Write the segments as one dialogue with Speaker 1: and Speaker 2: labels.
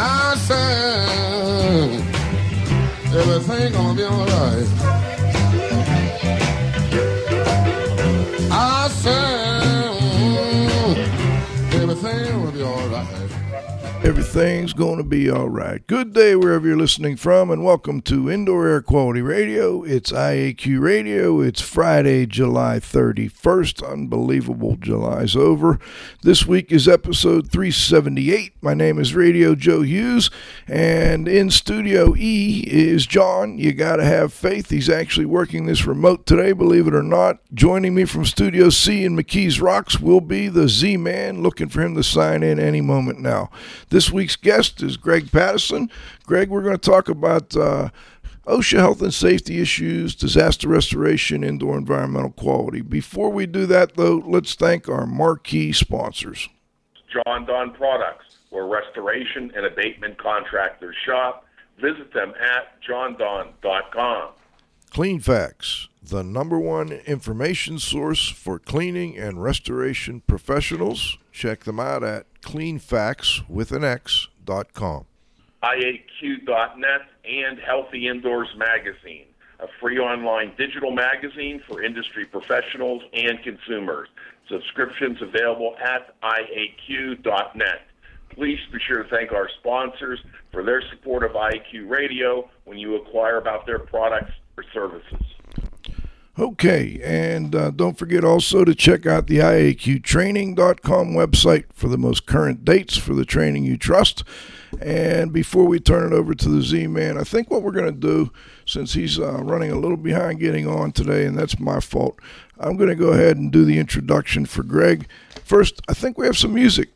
Speaker 1: I said everything gonna be alright.
Speaker 2: Everything's going to be all right. Good day wherever you're listening from, and welcome to Indoor Air Quality Radio. It's IAQ Radio. It's Friday, July 31st. Unbelievable, July's over. This week is episode 378. My name is Radio Joe Hughes, and in Studio E is John. You got to have faith. He's actually working this remote today, believe it or not. Joining me from Studio C in McKees Rocks will be the Z Man, looking for him to sign in any moment now. This week's guest is Greg Pattison. Greg, we're going to talk about uh, OSHA health and safety issues, disaster restoration, indoor environmental quality. Before we do that, though, let's thank our marquee sponsors.
Speaker 3: Jon-Don Products, where restoration and abatement contractors shop. Visit them at jondon.com.
Speaker 2: CleanFacts, the number one information source for cleaning and restoration professionals. Check them out at cleanfacts with an X dot com.
Speaker 3: IAQ.net and Healthy Indoors Magazine, a free online digital magazine for industry professionals and consumers. Subscriptions available at IAQ.net. Please be sure to thank our sponsors for their support of IAQ Radio when you acquire about their products or services.
Speaker 2: Okay, and uh, don't forget also to check out the IAQtraining.com website for the most current dates for the training you trust. And before we turn it over to the Z Man, I think what we're going to do, since he's uh, running a little behind getting on today, and that's my fault, I'm going to go ahead and do the introduction for Greg. First, I think we have some music.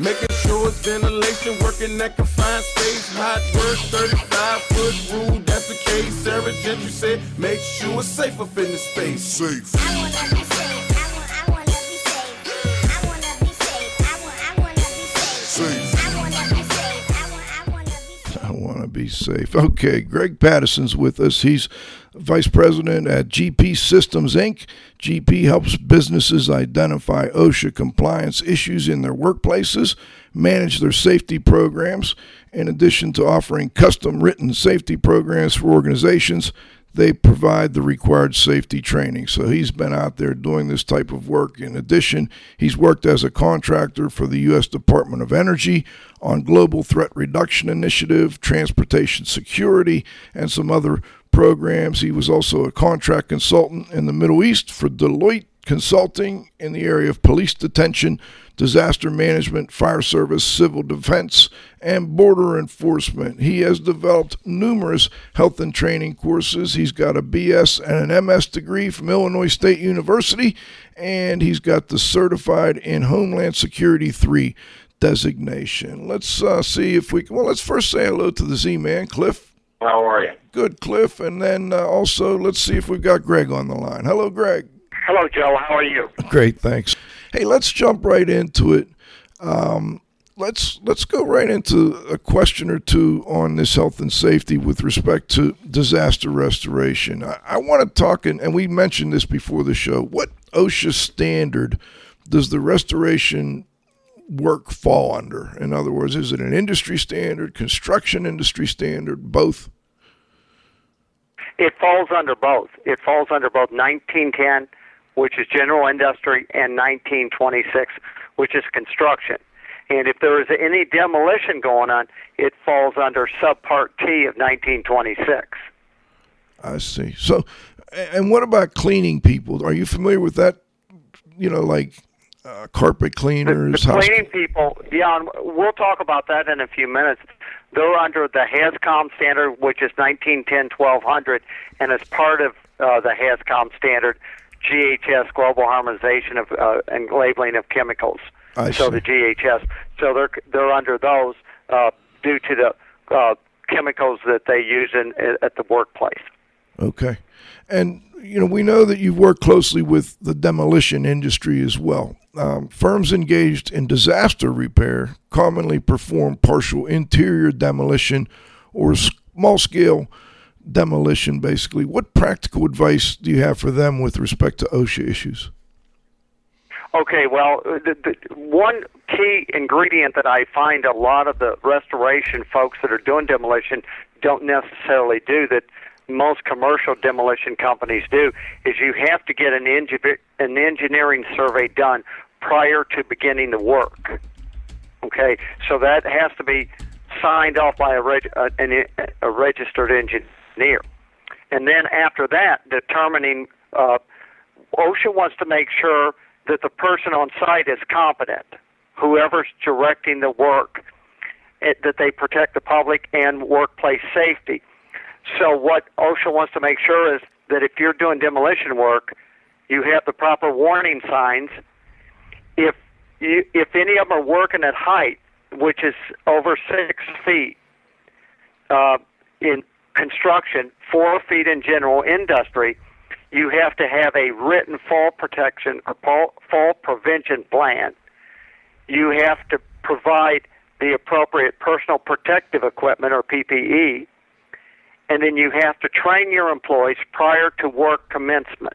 Speaker 4: Making sure it's ventilation, working that confined space. Hot work, 35 foot rule, that's the case. Sarah Gentry said, make sure it's safe up in the space.
Speaker 1: Safe.
Speaker 5: Be safe.
Speaker 2: Okay, Greg Pattison's with us. He's vice president at GP Systems Inc. GP helps businesses identify OSHA compliance issues in their workplaces, manage their safety programs. In addition to offering custom written safety programs for organizations, they provide the required safety training. So he's been out there doing this type of work. In addition, he's worked as a contractor for the U.S. Department of Energy on Global Threat Reduction Initiative, Transportation Security, and some other programs. He was also a contract consultant in the Middle East for Deloitte Consulting in the area of police detention, disaster management, fire service, civil defense, and border enforcement. He has developed numerous health and training courses. He's got a BS and an MS degree from Illinois State University, and he's got the Certified in Homeland Security 3 designation. Let's uh, see if we can. Well, let's first say hello to the Z Man, Cliff.
Speaker 3: How are you?
Speaker 2: Good, Cliff. And then uh, also, let's see if we've got Greg on the line. Hello, Greg.
Speaker 6: Hello, Joe. How are you?
Speaker 2: Great, thanks. Hey, let's jump right into it. Um, let's let's go right into a question or two on this health and safety with respect to disaster restoration. I, I want to talk, and, and we mentioned this before the show. What OSHA standard does the restoration work fall under? In other words, is it an industry standard, construction industry standard, both?
Speaker 6: It falls under both. It falls under both 1910, which is general industry, and 1926, which is construction. And if there is any demolition going on, it falls under subpart T of 1926.
Speaker 2: I see. So, and what about cleaning people? Are you familiar with that? You know, like uh, carpet cleaners,
Speaker 6: the
Speaker 2: house-
Speaker 6: cleaning people, yeah, we'll talk about that in a few minutes. They're under the HAZCOM standard, which is 1910 1200, and as part of uh, the HAZCOM standard, GHS Global Harmonization of uh, and Labeling of Chemicals.
Speaker 2: I
Speaker 6: so
Speaker 2: see.
Speaker 6: the GHS, so they're they're under those uh, due to the uh, chemicals that they use in at the workplace.
Speaker 2: Okay. And, you know, we know that you've worked closely with the demolition industry as well. Um, firms engaged in disaster repair commonly perform partial interior demolition or small scale demolition, basically. What practical advice do you have for them with respect to OSHA issues?
Speaker 6: Okay, well, uh, the, the one key ingredient that I find a lot of the restoration folks that are doing demolition don't necessarily do that most commercial demolition companies do is you have to get an, engi- an engineering survey done prior to beginning the work. Okay, so that has to be signed off by a, reg- a, an, a registered engineer. And then after that, determining, uh, OSHA wants to make sure that the person on site is competent, whoever's directing the work, it, that they protect the public and workplace safety. So what OSHA wants to make sure is that if you're doing demolition work, you have the proper warning signs. If you, if any of them are working at height, which is over six feet uh, in construction, four feet in general industry, you have to have a written fall protection or fall, fall prevention plan. You have to provide the appropriate personal protective equipment or PPE, and then you have to train your employees prior to work commencement.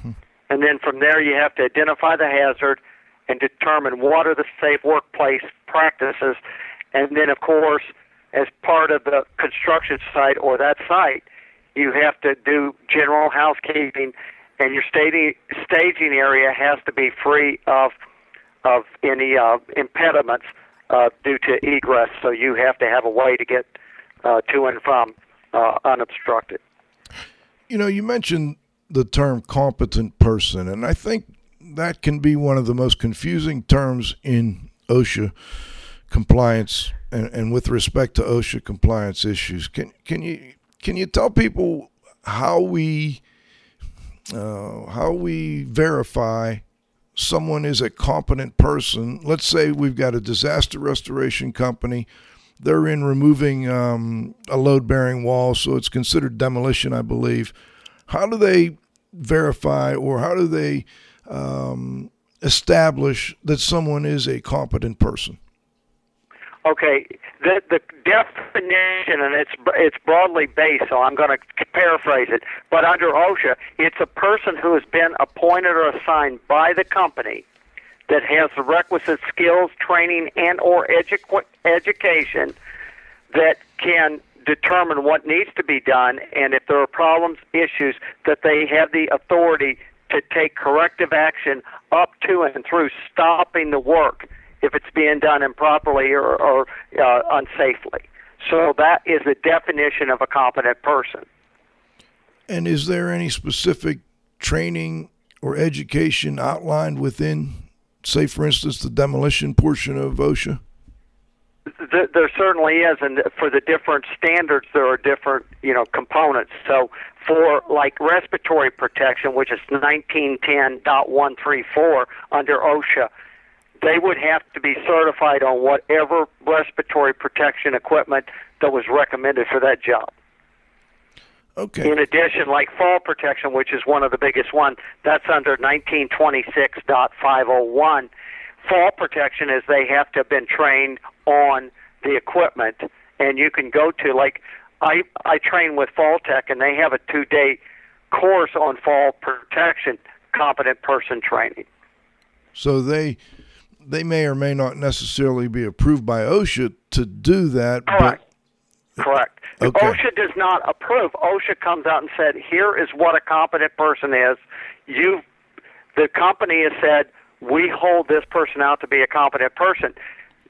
Speaker 6: Hmm. And then from there, you have to identify the hazard and determine what are the safe workplace practices. And then, of course, as part of the construction site or that site, you have to do general housekeeping, and your staging staging area has to be free of of any uh, impediments uh, due to egress. So you have to have a way to get uh, to and from uh, unobstructed.
Speaker 2: You know, you mentioned the term competent person, and I think that can be one of the most confusing terms in OSHA compliance and, and with respect to OSHA compliance issues. Can can you can you tell people how we uh, how we verify someone is a competent person? Let's say we've got a disaster restoration company. They're in removing um, a load bearing wall, so it's considered demolition, I believe. How do they verify or how do they um, establish that someone is a competent person?
Speaker 6: Okay, the the definition and it's it's broadly based, so I'm going to paraphrase it. But under OSHA, it's a person who has been appointed or assigned by the company that has the requisite skills, training, and or edu- education that can determine what needs to be done, and if there are problems, issues, that they have the authority to take corrective action up to and through stopping the work if it's being done improperly or, or uh, unsafely. So that is the definition of a competent person.
Speaker 2: And is there any specific training or education outlined within, say, for instance, the demolition portion of OSHA?
Speaker 6: There, there certainly is, and for the different standards, there are different, you know, components. So for like respiratory protection, which is 1910.134 under OSHA, they would have to be certified on whatever respiratory protection equipment that was recommended for that job.
Speaker 2: Okay.
Speaker 6: In addition, like fall protection, which is one of the biggest one, that's under 1926.501. Fall protection is they have to have been trained on the equipment, and you can go to like I I train with FallTech, and they have a two day course on fall protection, competent person training.
Speaker 2: So they they may or may not necessarily be approved by OSHA to do that.
Speaker 6: Correct. Correct.
Speaker 2: Okay.
Speaker 6: OSHA does not approve. OSHA comes out and said, "Here is what a competent person is." You, the company has said, "We hold this person out to be a competent person."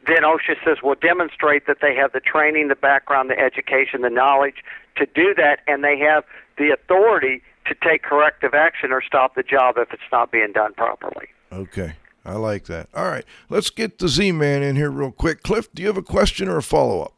Speaker 6: Then OSHA says, "We'll demonstrate that they have the training, the background, the education, the knowledge to do that, and they have the authority to take corrective action or stop the job if it's not being done properly."
Speaker 2: Okay. I like that. All right. Let's get the Z Man in here real quick. Cliff, do you have a question or a follow up?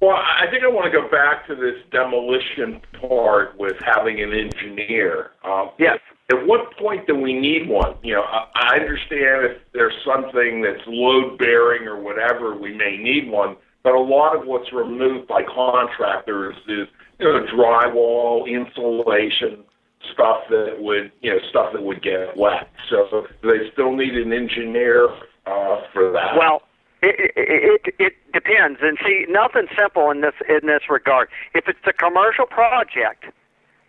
Speaker 3: Well, I think I want to go back to this demolition part with having an engineer. Um,
Speaker 6: Yes.
Speaker 3: At what point do we need one? You know, I, I understand if there's something that's load bearing or whatever, we may need one. But a lot of what's removed by contractors is, you know, drywall, insulation, stuff that would, you know, stuff that would get wet. So they still need an engineer uh, for that.
Speaker 6: Well, it, it it depends, and see, nothing simple in this in this regard. If it's a commercial project,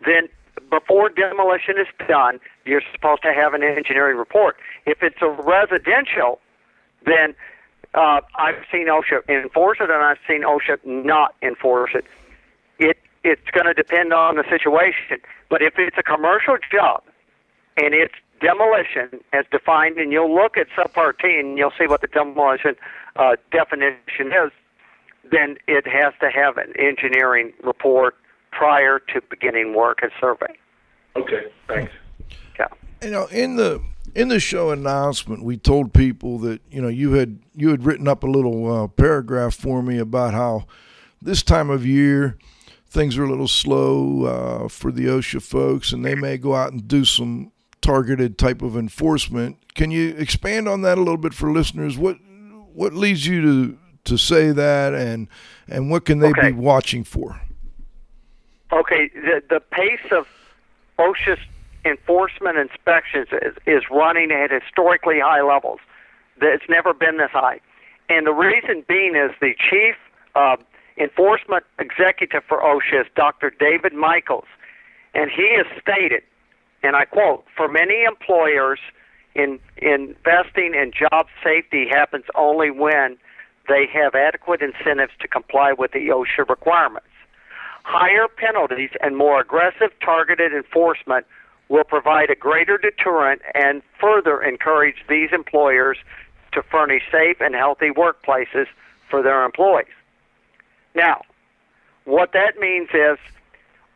Speaker 6: then before demolition is done, you're supposed to have an engineering report. If it's a residential, then uh, I've seen OSHA enforce it, and I've seen OSHA not enforce it. It it's going to depend on the situation. But if it's a commercial job and it's demolition as defined, and you'll look at subpart T and you'll see what the demolition uh, definition is, then it has to have an engineering report prior to beginning work and survey.
Speaker 3: Okay, thanks.
Speaker 6: Yeah.
Speaker 2: You know, in the in the show announcement, we told people that you know you had you had written up a little uh, paragraph for me about how this time of year things are a little slow uh, for the OSHA folks, and they may go out and do some targeted type of enforcement. Can you expand on that a little bit for listeners? What what leads you to to say that, and and what can they
Speaker 6: Okay.
Speaker 2: be watching for?
Speaker 6: Okay, the, the pace of OSHA's enforcement inspections is, is running at historically high levels. It's never been this high. And the reason being is the chief uh, enforcement executive for OSHA is Dr. David Michaels. And he has stated, and I quote, for many employers, in, investing in job safety happens only when they have adequate incentives to comply with the OSHA requirements. Higher penalties and more aggressive targeted enforcement will provide a greater deterrent and further encourage these employers to furnish safe and healthy workplaces for their employees. Now, what that means is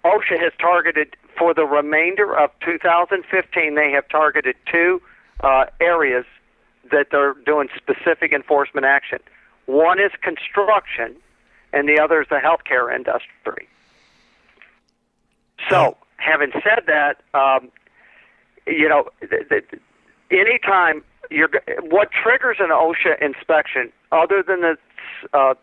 Speaker 6: OSHA has targeted for the remainder of 2015, they have targeted two uh, areas that they're doing specific enforcement action. One is construction, and the other is the healthcare industry. So, having said that, um, you know, th- th- anytime you're, what triggers an OSHA inspection, other than the uh,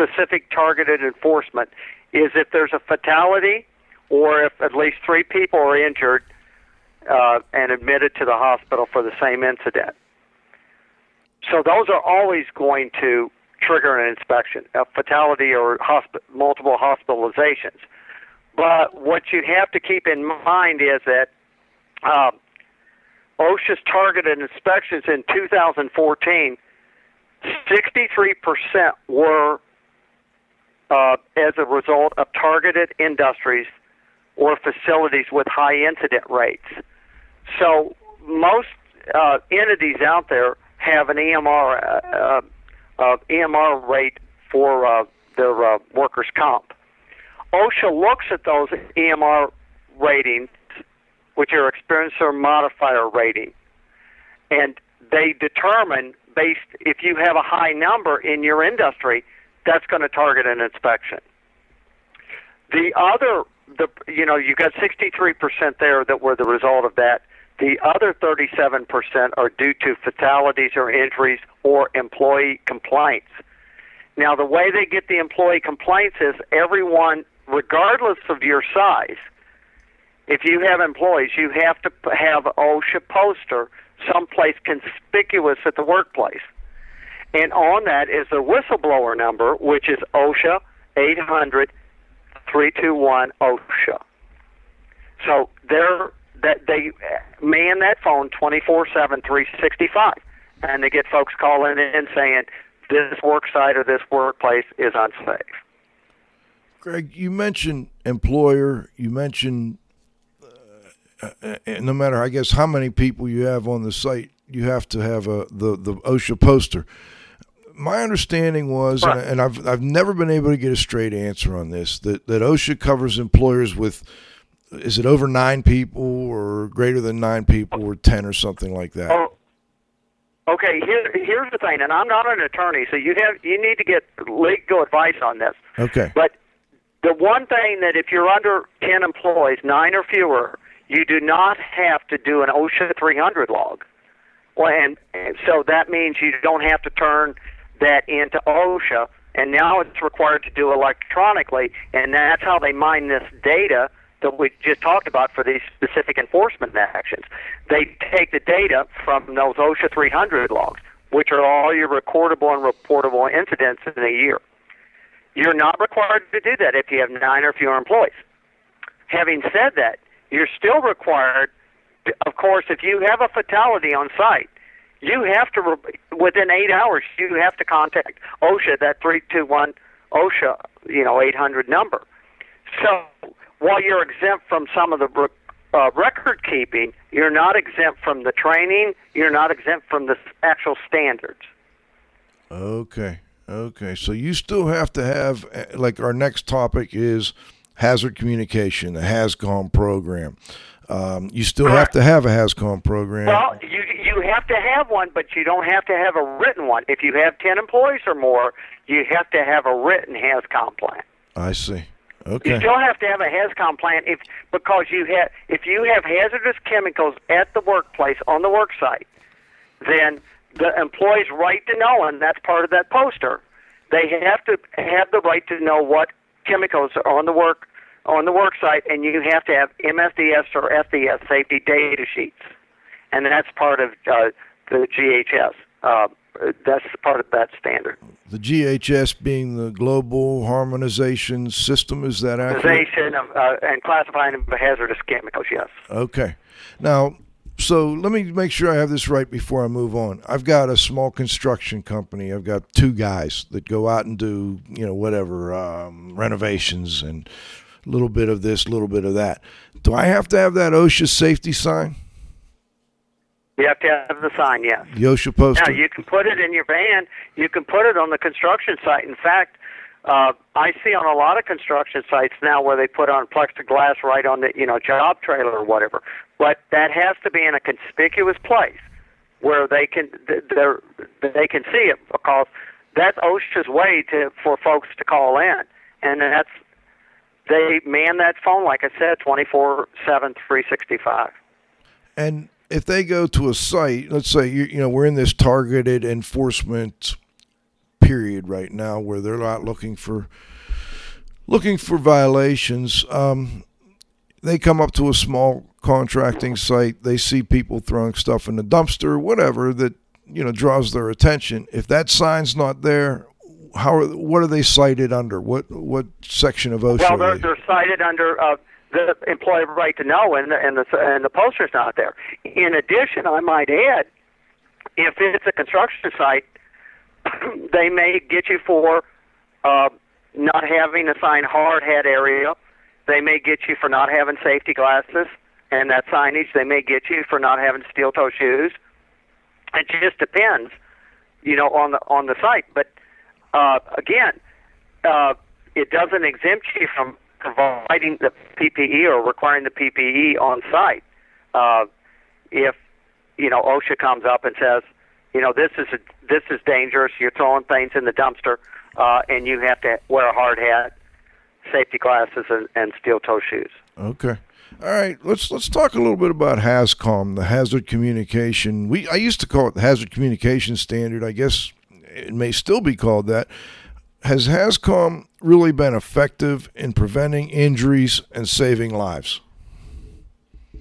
Speaker 6: specific targeted enforcement, is if there's a fatality or if at least three people are injured uh, and admitted to the hospital for the same incident. So those are always going to trigger an inspection, a fatality or hosp- multiple hospitalizations. But what you have to keep in mind is that um, OSHA's targeted inspections in 2014, 63% were uh, as a result of targeted industries or facilities with high incident rates. So most uh, entities out there have an EMR uh, uh, EMR rate for uh, their uh, workers' comp. OSHA looks at those EMR ratings, which are experiencer modifier rating, and they determine based if you have a high number in your industry, that's going to target an inspection. The other, the you know, you got 63% there that were the result of that. The other 37% are due to fatalities or injuries or employee complaints. Now, the way they get the employee complaints is everyone, regardless of your size, if you have employees, you have to have OSHA poster someplace conspicuous at the workplace. And on that is the whistleblower number, which is OSHA 800 321 OSHA. So they're that they man that phone 24/7 365 and they get folks calling in saying this work site or this workplace is unsafe.
Speaker 2: Greg, you mentioned employer. You mentioned uh, uh, no matter, I guess, how many people you have on the site, you have to have a the the OSHA poster. My understanding was,
Speaker 6: Right.
Speaker 2: and I've I've never been able to get a straight answer on this. That that OSHA covers employers with, is it over nine people or greater than nine people or ten or something like that?
Speaker 6: Oh, okay. Here, here's the thing, and I'm not an attorney, so you have you need to get legal advice on this.
Speaker 2: Okay.
Speaker 6: But the one thing that if you're under 10 employees, nine or fewer, you do not have to do an OSHA 300 log. Well, and, and so that means you don't have to turn that into OSHA, and now it's required to do electronically, and that's how they mine this data that we just talked about for these specific enforcement actions. They take the data from those OSHA 300 logs, which are all your recordable and reportable incidents in a year. You're not required to do that if you have nine or fewer employees. Having said that, you're still required, to, of course, if you have a fatality on site, you have to within eight hours you have to contact OSHA that three two one OSHA you know eight hundred number. So while you're exempt from some of the uh, record keeping, you're not exempt from the training. You're not exempt from the actual standards.
Speaker 2: Okay. Okay. So you still have to have, uh, like, our next topic is hazard communication, the HAZCOM program. Um, you still have to have a HAZCOM program.
Speaker 6: Well, you you have to have one, but you don't have to have a written one. If you have ten employees or more, you have to have a written HAZCOM plan.
Speaker 2: I see. Okay.
Speaker 6: You still have to have a HAZCOM plan if because you have if you have hazardous chemicals at the workplace on the work site, then the employee's right to know, and that's part of that poster. They have to have the right to know what chemicals are on the work on the work site, and you have to have MSDS or SDS safety data sheets, and that's part of uh, the GHS. Uh, that's part of that standard.
Speaker 2: The GHS being the Global Harmonization System, is that accurate?
Speaker 6: Organization of, uh, and classifying of hazardous chemicals. Yes.
Speaker 2: Okay. Now, so let me make sure I have this right before I move on. I've got a small construction company. I've got two guys that go out and do, you know, whatever, um, renovations and a little bit of this, a little bit of that. Do I have to have that OSHA safety sign?
Speaker 6: You have to have the sign, yes.
Speaker 2: The OSHA poster?
Speaker 6: Now you can put it in your van. You can put it on the construction site. In fact, uh, I see on a lot of construction sites now where they put on plexiglass right on the you know job trailer or whatever. But that has to be in a conspicuous place where they can they're, they can see it because that's OSHA's way to for folks to call in, and that's they man that phone like I said, twenty four seven, three sixty five.
Speaker 2: And if they go to a site, let's say you, you know we're in this targeted enforcement period right now where they're not looking for looking for violations. Um, they come up to a small contracting site. They see people throwing stuff in the dumpster, whatever that you know draws their attention. If that sign's not there, how are, what are they cited under? What what section of OSHA?
Speaker 6: Well, they're,
Speaker 2: they?
Speaker 6: they're cited under uh, the employee right to know, and the, and the and the poster's not there. In addition, I might add, if it's a construction site, they may get you for uh, not having a sign hard hat area. They may get you for not having safety glasses and that signage. They may get you for not having steel toe shoes. It just depends, you know, on the on the site. But uh, again, uh, it doesn't exempt you from providing the PPE or requiring the PPE on site. Uh, if you know OSHA comes up and says, you know, this is a, this is dangerous. You're throwing things in the dumpster, uh, and you have to wear a hard hat, safety glasses, and, and steel toe shoes.
Speaker 2: Okay. All right, let's let's talk a little bit about HAZCOM, the hazard communication. We I used to call it the hazard communication standard. I guess it may still be called that. Has HAZCOM really been effective in preventing injuries and saving lives?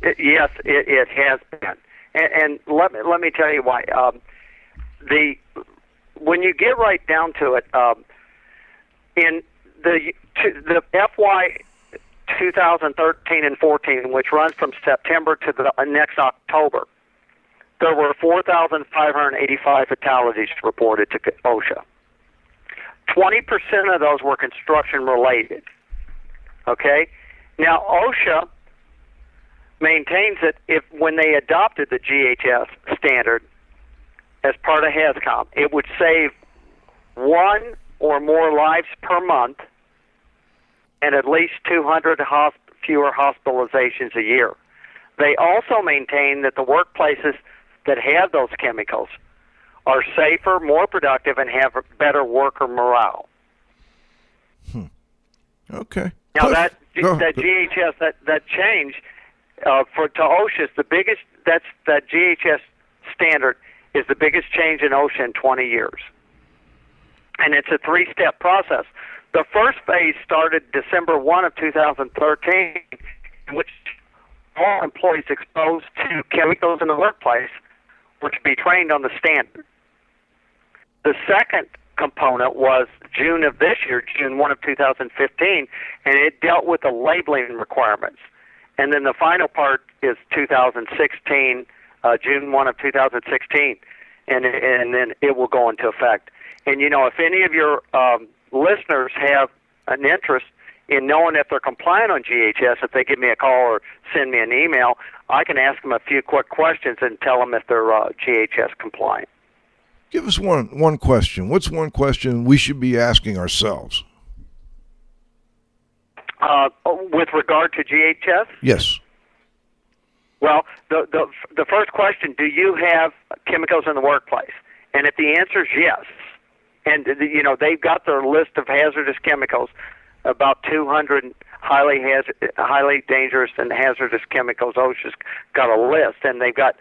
Speaker 6: Yes, it, it has been, and, and let me let me tell you why. Um, the when you get right down to it, um, in the the FY 2013 and 14, which runs from September to the uh, next October, there were 4,585 fatalities reported to OSHA. 20% of those were construction related. Okay? Now, OSHA maintains that if when they adopted the GHS standard as part of HAZCOM, it would save one or more lives per month and at least 200 hosp- fewer hospitalizations a year. They also maintain that the workplaces that have those chemicals are safer, more productive, and have better worker morale.
Speaker 2: Okay.
Speaker 6: Now
Speaker 2: Cliff,
Speaker 6: that
Speaker 2: go-
Speaker 6: that GHS that that change uh, for to OSHA is the biggest. That's that GHS standard is the biggest change in OSHA in 20 years, and it's a three-step process. The first phase started December 1 of 2013, in which all employees exposed to chemicals in the workplace were to be trained on the standard. The second component was June of this year, June 1 of 2015, and it dealt with the labeling requirements. And then the final part is 2016, uh, June 1 of 2016, and and then it will go into effect. And you know, if any of your um, listeners have an interest in knowing if they're compliant on GHS, if they give me a call or send me an email, I can ask them a few quick questions and tell them if they're uh, GHS compliant.
Speaker 2: Give us one one question. What's one question we should be asking ourselves?
Speaker 6: Uh, with regard to GHS,
Speaker 2: Yes.
Speaker 6: well, the, the the first question: Do you have chemicals in the workplace? And if the answer is yes, and you know they've got their list of hazardous chemicals, about 200 highly hazard, highly dangerous and hazardous chemicals. OSHA's got a list, and they've got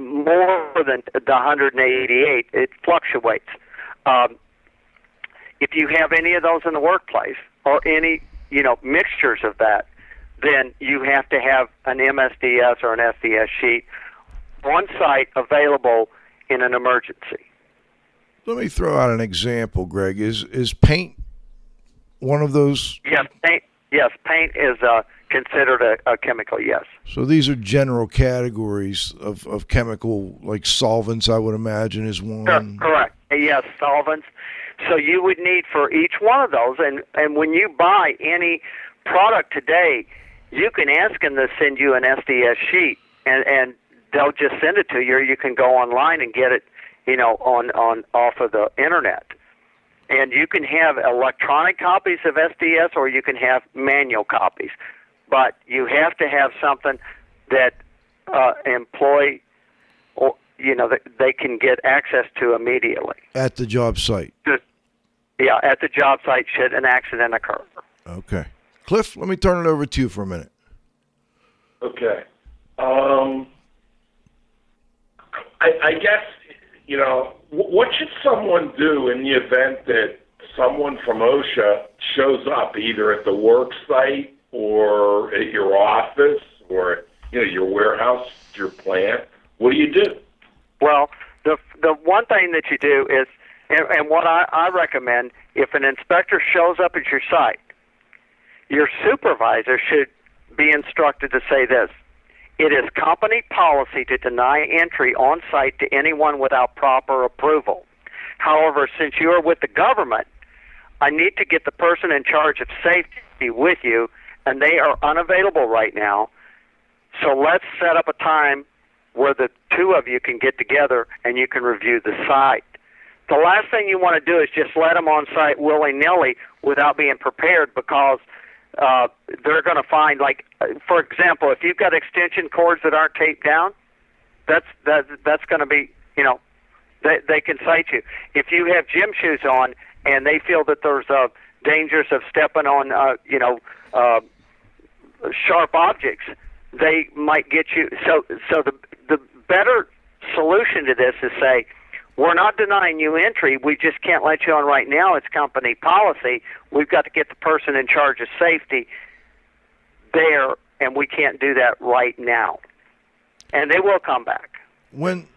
Speaker 6: more than the 188. It fluctuates. Um, if you have any of those in the workplace or any you know mixtures of that, then you have to have an MSDS or an SDS sheet on site available in an emergency.
Speaker 2: Let me throw out an example, Greg. Is is paint one of those?
Speaker 6: Yes, paint. Yes, paint is uh, considered a, a chemical. Yes.
Speaker 2: So these are general categories of, of chemical, like solvents. I would imagine is one.
Speaker 6: Correct. Yes, solvents. So you would need for each one of those, and and when you buy any product today, you can ask them to send you an SDS sheet, and and they'll just send it to you. Or you can go online and get it, you know, on on off of the internet. And you can have electronic copies of SDS, or you can have manual copies, but you have to have something that uh, employ or you know that they can get access to immediately.
Speaker 2: At the job site.
Speaker 6: Just yeah, at the job site should an accident occur.
Speaker 2: Okay. Cliff, let me turn it over to you for a minute.
Speaker 3: Okay. Um, I, I guess you know what should someone do in the event that someone from OSHA shows up either at the work site or at your office or you know your warehouse, your plant? What do you do?
Speaker 6: Well, the the one thing that you do is, and, and what I, I recommend, if an inspector shows up at your site, your supervisor should be instructed to say this. It is company policy to deny entry on site to anyone without proper approval. However, since you are with the government, I need to get the person in charge of safety with you, and they are unavailable right now. So let's set up a time where the two of you can get together and you can review the site. The last thing you want to do is just let them on site willy nilly without being prepared because uh, they're going to find, like, for example, if you've got extension cords that aren't taped down, that's that that's going to be, you know, they they can cite you. If you have gym shoes on and they feel that there's uh, dangers of stepping on, uh, you know, uh, sharp objects, they might get you. So, so the the better solution to this is say, we're not denying you entry. We just can't let you on right now. It's company policy. We've got to get the person in charge of safety there, and we can't do that right now. And they will come back.
Speaker 2: When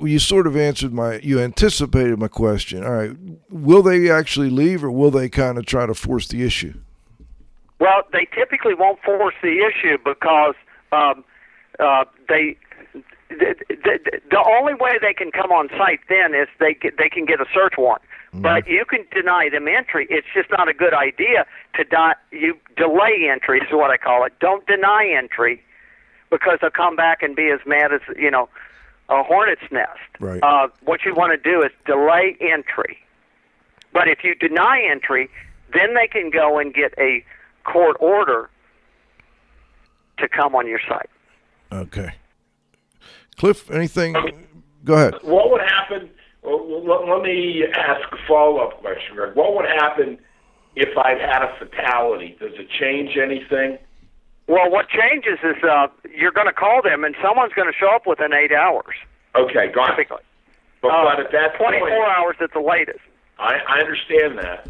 Speaker 2: you sort of answered my, you anticipated my question. All right, will they actually leave, or will they kind of try to force the issue?
Speaker 6: Well, they typically won't force the issue because um, uh, they. The, the, the only way they can come on site then is they get, they can get a search warrant, but you can deny them entry. It's just not a good idea to di- you delay entry is what I call it. Don't deny entry because they'll come back and be as mad as you know a hornet's nest.
Speaker 2: Right.
Speaker 6: Uh, what you want to do is delay entry. But if you deny entry, then they can go and get a court order to come on your site.
Speaker 2: Okay. Cliff, anything? Go ahead.
Speaker 3: What would happen? Let, let me ask a follow-up question, Greg. What would happen if I'd had a fatality? Does it change anything?
Speaker 6: Well, what changes is uh, you're going to call them, and someone's going to show up within eight hours,
Speaker 3: Okay, got it. But,
Speaker 6: Uh,
Speaker 3: but at that
Speaker 6: 24
Speaker 3: point,
Speaker 6: hours at the latest.
Speaker 3: I, I understand that.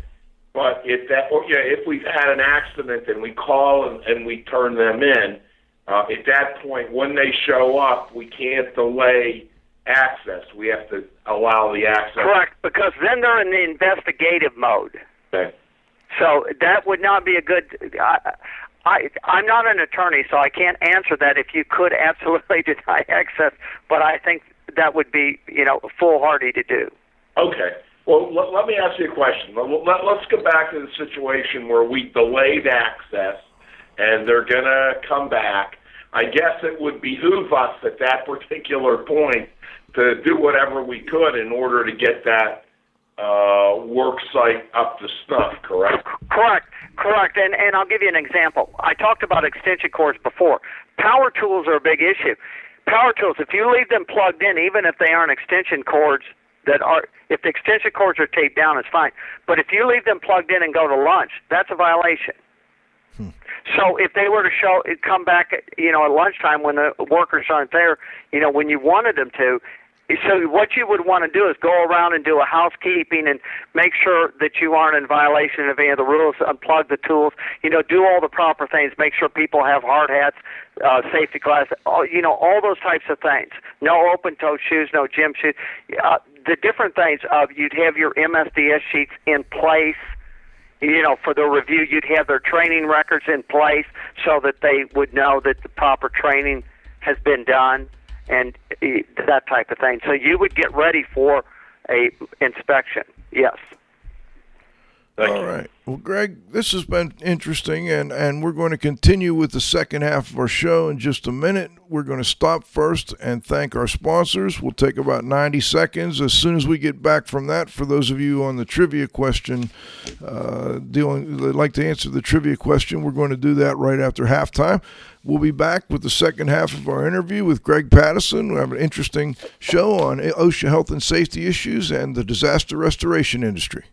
Speaker 3: But if that, or, yeah, if we've had an accident and we call and, and we turn them in, uh, at that point, when they show up, we can't delay access. We have to allow the access.
Speaker 6: Correct, because then they're in the investigative mode.
Speaker 3: Okay.
Speaker 6: So that would not be a good. I, I I'm not an attorney, so I can't answer that. If you could absolutely deny access, but I think that would be you know foolhardy to do.
Speaker 3: Okay. Well, let, let me ask you a question. Let, let, let's go back to the situation where we delayed access and they're going to come back. I guess it would behoove us at that particular point to do whatever we could in order to get that uh, work site up to snuff, correct?
Speaker 6: Correct, correct. And and I'll give you an example. I talked about extension cords before. Power tools are a big issue. Power tools, if you leave them plugged in, even if they aren't extension cords that are, if the extension cords are taped down, it's fine. But if you leave them plugged in and go to lunch, that's a violation. So if they were to show come back, at, you know, at lunchtime when the workers aren't there, you know, when you wanted them to, so what you would want to do is go around and do a housekeeping and make sure that you aren't in violation of any of the rules. Unplug the tools, you know, do all the proper things. Make sure people have hard hats, uh, safety glasses, all, you know, all those types of things. No open-toe shoes, no gym shoes. Uh, the different things of you'd have your MSDS sheets in place you know, for the review, you'd have their training records in place so that they would know that the proper training has been done and eh, that type of thing. So you would get ready for a inspection. Yes.
Speaker 3: Thank
Speaker 2: All
Speaker 3: you.
Speaker 2: right. Well, Greg, this has been interesting, and, and we're going to continue with the second half of our show in just a minute. We're going to stop first and thank our sponsors. We'll take about 90 seconds. As soon as we get back from that, for those of you on the trivia question, uh, dealing, they'd like to answer the trivia question, we're going to do that right after halftime. We'll be back with the second half of our interview with Greg Pattison. We have an interesting show on OSHA health and safety issues and the disaster restoration industry.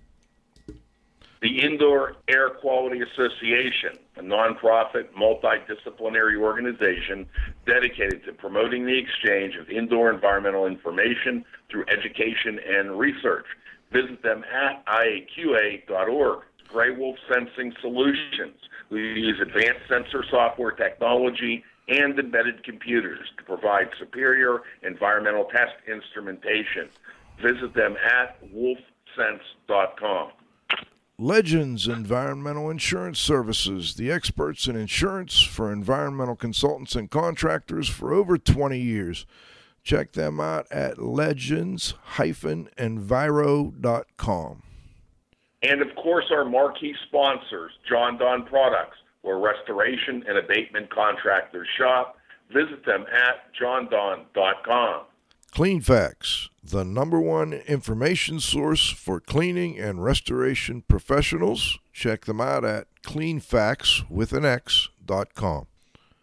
Speaker 3: Indoor Air Quality Association, a nonprofit, multidisciplinary organization dedicated to promoting the exchange of indoor environmental information through education and research. Visit them at iaqa.org. GrayWolf Sensing Solutions. We use advanced sensor software technology and embedded computers to provide superior environmental test instrumentation. Visit them at wolfsense.com.
Speaker 2: Legends Environmental Insurance Services, the experts in insurance for environmental consultants and contractors for over 20 years. Check them out at legends-enviro.com.
Speaker 3: And of course, our marquee sponsors, Jon-Don Products, where restoration and abatement contractors shop. Visit them at jondon.com.
Speaker 2: CleanFacts, the number one information source for cleaning and restoration professionals. Check them out at cleanfacts with an X.com.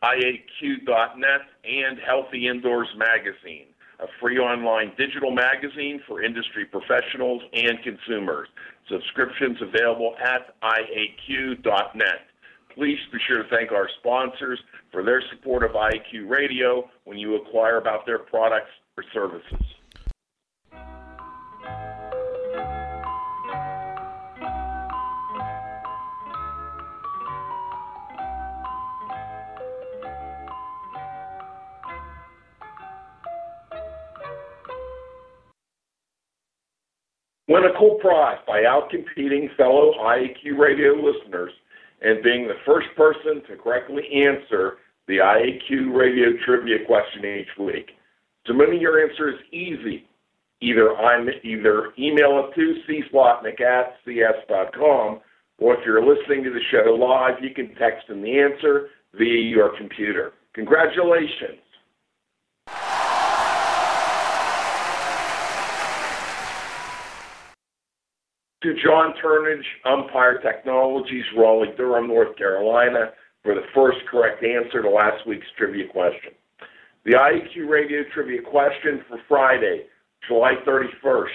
Speaker 3: IAQ.net and Healthy Indoors Magazine, a free online digital magazine for industry professionals and consumers. Subscriptions available at IAQ.net. Please be sure to thank our sponsors for their support of IAQ Radio when you acquire about their products services. Win a cool prize by outcompeting fellow IAQ radio listeners and being the first person to correctly answer the IAQ radio trivia question each week. Submitting your answer is easy. Either I'm either email it to cslotnick at cs.com, or if you're listening to the show live, you can text in the answer via your computer. Congratulations. to John Turnage, Umpire Technologies, Raleigh, Durham, North Carolina, for the first correct answer to last week's trivia question. The IEQ Radio Trivia question for Friday, July 31st,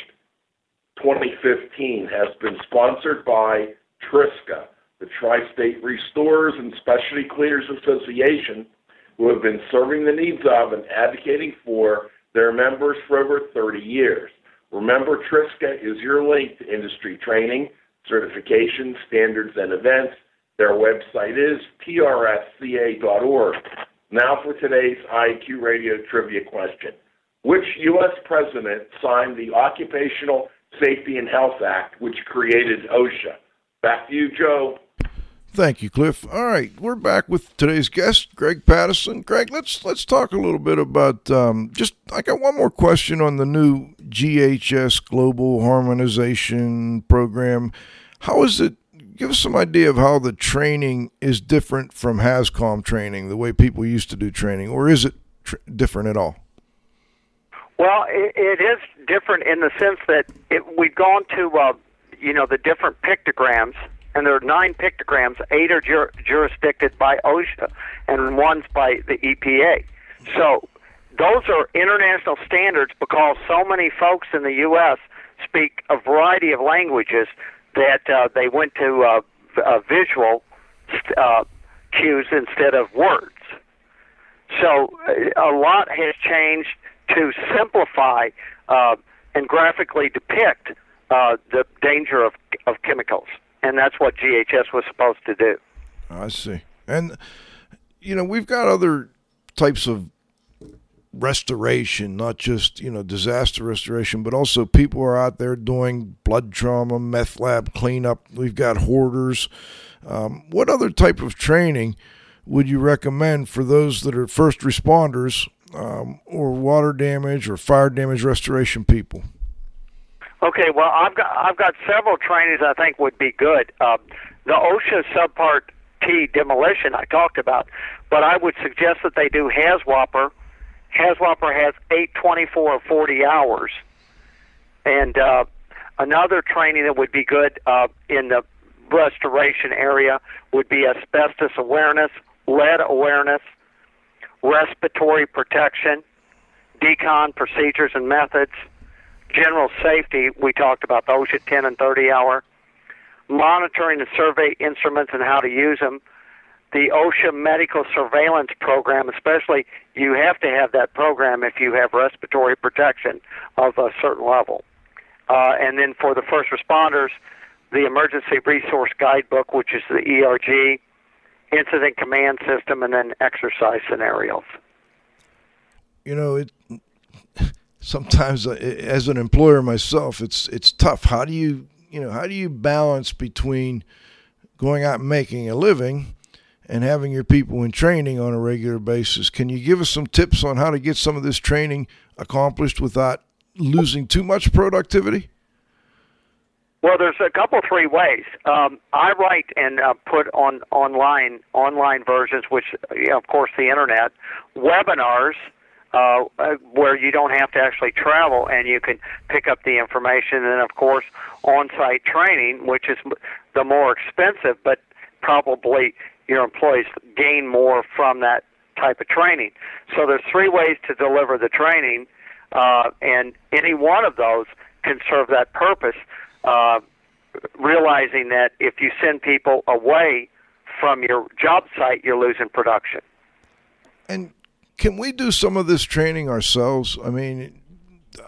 Speaker 3: 2015, has been sponsored by Triska, the Tri State Restorers and Specialty Cleaners Association, who have been serving the needs of and advocating for their members for over 30 years. Remember, Triska is your link to industry training, certification, standards, and events. Their website is trsca.org. Now for today's IQ Radio trivia question. Which U.S. president signed the Occupational Safety and Health Act, which created OSHA? Back to you, Joe.
Speaker 2: Thank you, Cliff. All right, we're back with today's guest, Greg Pattison. Greg, let's let's talk a little bit about um, just. I got one more question on the new GHS Global Harmonization Program. How is it? Give us some idea of how the training is different from HAZCOM training, the way people used to do training, or is it tr- different at all?
Speaker 6: Well, it, it is different in the sense that it, we've gone to, uh, you know, the different pictograms, and there are nine pictograms. Eight are jur- jurisdicted by OSHA, and one's by the EPA. So those are international standards because so many folks in the U.S. speak a variety of languages that uh, they went to uh, uh, visual uh, cues instead of words. So uh, a lot has changed to simplify uh, and graphically depict uh, the danger of, of chemicals. And that's what GHS was supposed to do.
Speaker 2: I see. And you know, we've got other types of restoration, not just, you know, disaster restoration, but also people are out there doing blood trauma, meth lab cleanup. We've got hoarders. Um, what other type of training would you recommend for those that are first responders um, or water damage or fire damage restoration people?
Speaker 6: Okay, well, I've got I've got several trainings I think would be good. Uh, the OSHA Subpart T demolition I talked about, but I would suggest that they do HAZWOPER. HAZWOPER has eight, twenty-four, or 40 hours. And uh, another training that would be good uh, in the restoration area would be asbestos awareness, lead awareness, respiratory protection, decon procedures and methods, general safety. We talked about those at 10 and 30 hour, monitoring and survey instruments and how to use them. The OSHA medical surveillance program, especially, you have to have that program if you have respiratory protection of a certain level. Uh, and then for the first responders, the Emergency Resource Guidebook, which is the ERG, Incident Command System, and then exercise scenarios.
Speaker 2: You know, it sometimes uh, as an employer myself, it's it's tough. How do you you know how do you balance between going out and making a living and having your people in training on a regular basis? Can you give us some tips on how to get some of this training accomplished without losing too much productivity?
Speaker 6: Well, there's a couple, three ways. Um, I write and uh, put on online online versions, which, you know, of course, the internet, webinars uh, uh, where you don't have to actually travel and you can pick up the information, and of course, on-site training, which is the more expensive, but probably your employees gain more from that type of training. So there's three ways to deliver the training, uh, and any one of those can serve that purpose uh, realizing that if you send people away from your job site, you're losing production.
Speaker 2: And can we do some of this training ourselves? I mean,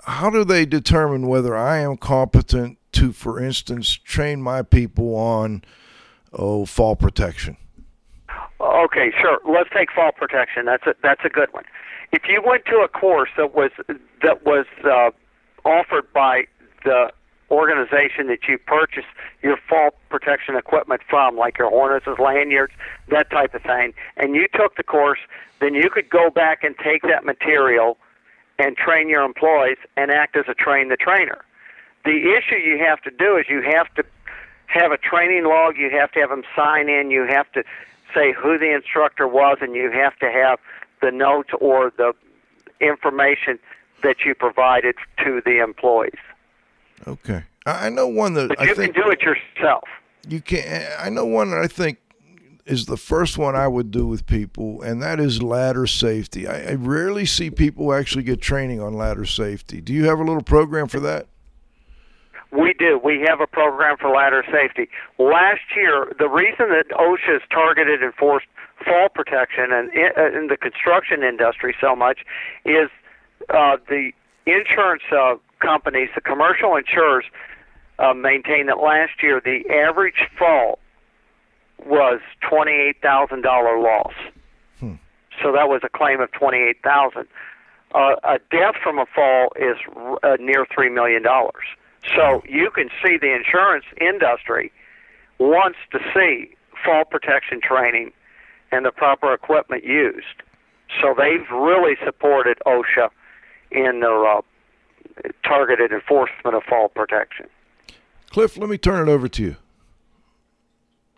Speaker 2: how do they determine whether I am competent to, for instance, train my people on oh fall protection?
Speaker 6: Okay, sure. Let's take fall protection. That's a that's a good one. If you went to a course that was that was uh, offered by the organization that you purchased your fall protection equipment from, like your harnesses, lanyards, that type of thing, and you took the course, then you could go back and take that material and train your employees and act as a train the trainer. The issue you have to do is you have to have a training log, you have to have them sign in, you have to say who the instructor was, and you have to have the notes or the information that you provided to the employees.
Speaker 2: Okay, I know one that
Speaker 6: But
Speaker 2: I
Speaker 6: you
Speaker 2: think
Speaker 6: can do it yourself.
Speaker 2: you can. I know one that I think is the first one I would do with people, and that is ladder safety. I, I rarely see people actually get training on ladder safety. Do you have a little program for that?
Speaker 6: We do. We have a program for ladder safety. Last year, the reason that OSHA has targeted and forced fall protection and in, uh, the construction industry so much is uh, the insurance uh, companies, the commercial insurers, uh, maintain that last year the average fall was twenty-eight thousand dollar loss. So that was a claim of twenty-eight thousand. Uh, a death from a fall is uh, near three million dollars. So you can see the insurance industry wants to see fall protection training and the proper equipment used. So they've really supported OSHA in their uh, targeted enforcement of fall protection.
Speaker 2: Cliff, let me turn it over to you.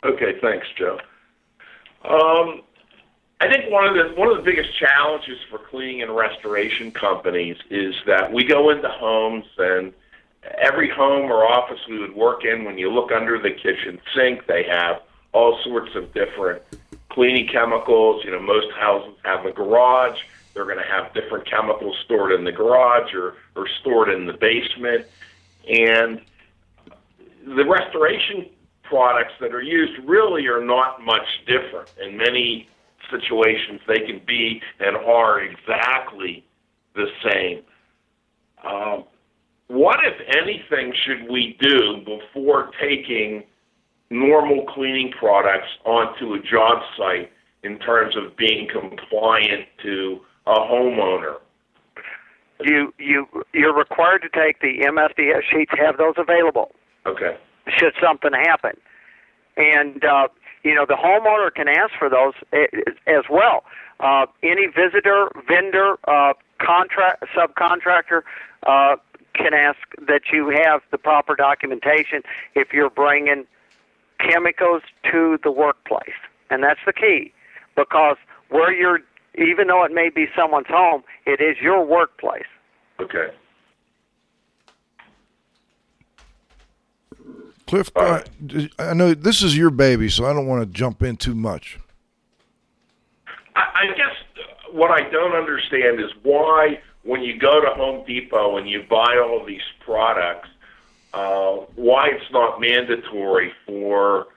Speaker 3: Okay, thanks, Joe. Um, I think one of the one of the biggest challenges for cleaning and restoration companies is that we go into homes and every home or office we would work in, when you look under the kitchen sink, they have all sorts of different cleaning chemicals. You know, most houses have a garage. They're going to have different chemicals stored in the garage or, or stored in the basement. And the restoration products that are used really are not much different. In many situations, they can be and are exactly the same. Um, what, if anything, should we do before taking normal cleaning products onto a job site in terms of being compliant to a homeowner?
Speaker 6: You you you're required to take the MSDS sheets, have those available
Speaker 3: Okay.
Speaker 6: should something happen. And uh, you know the homeowner can ask for those eh, as well. Uh, any visitor, vendor, uh, contract, subcontractor uh, can ask that you have the proper documentation if you're bringing chemicals to the workplace, and that's the key because where you're, even though it may be someone's home, it is your workplace.
Speaker 3: Okay.
Speaker 2: Cliff, uh, I know this is your baby, so I don't want to jump in too much.
Speaker 3: I, I guess what I don't understand is why, when you go to Home Depot and you buy all these products, uh, why it's not mandatory for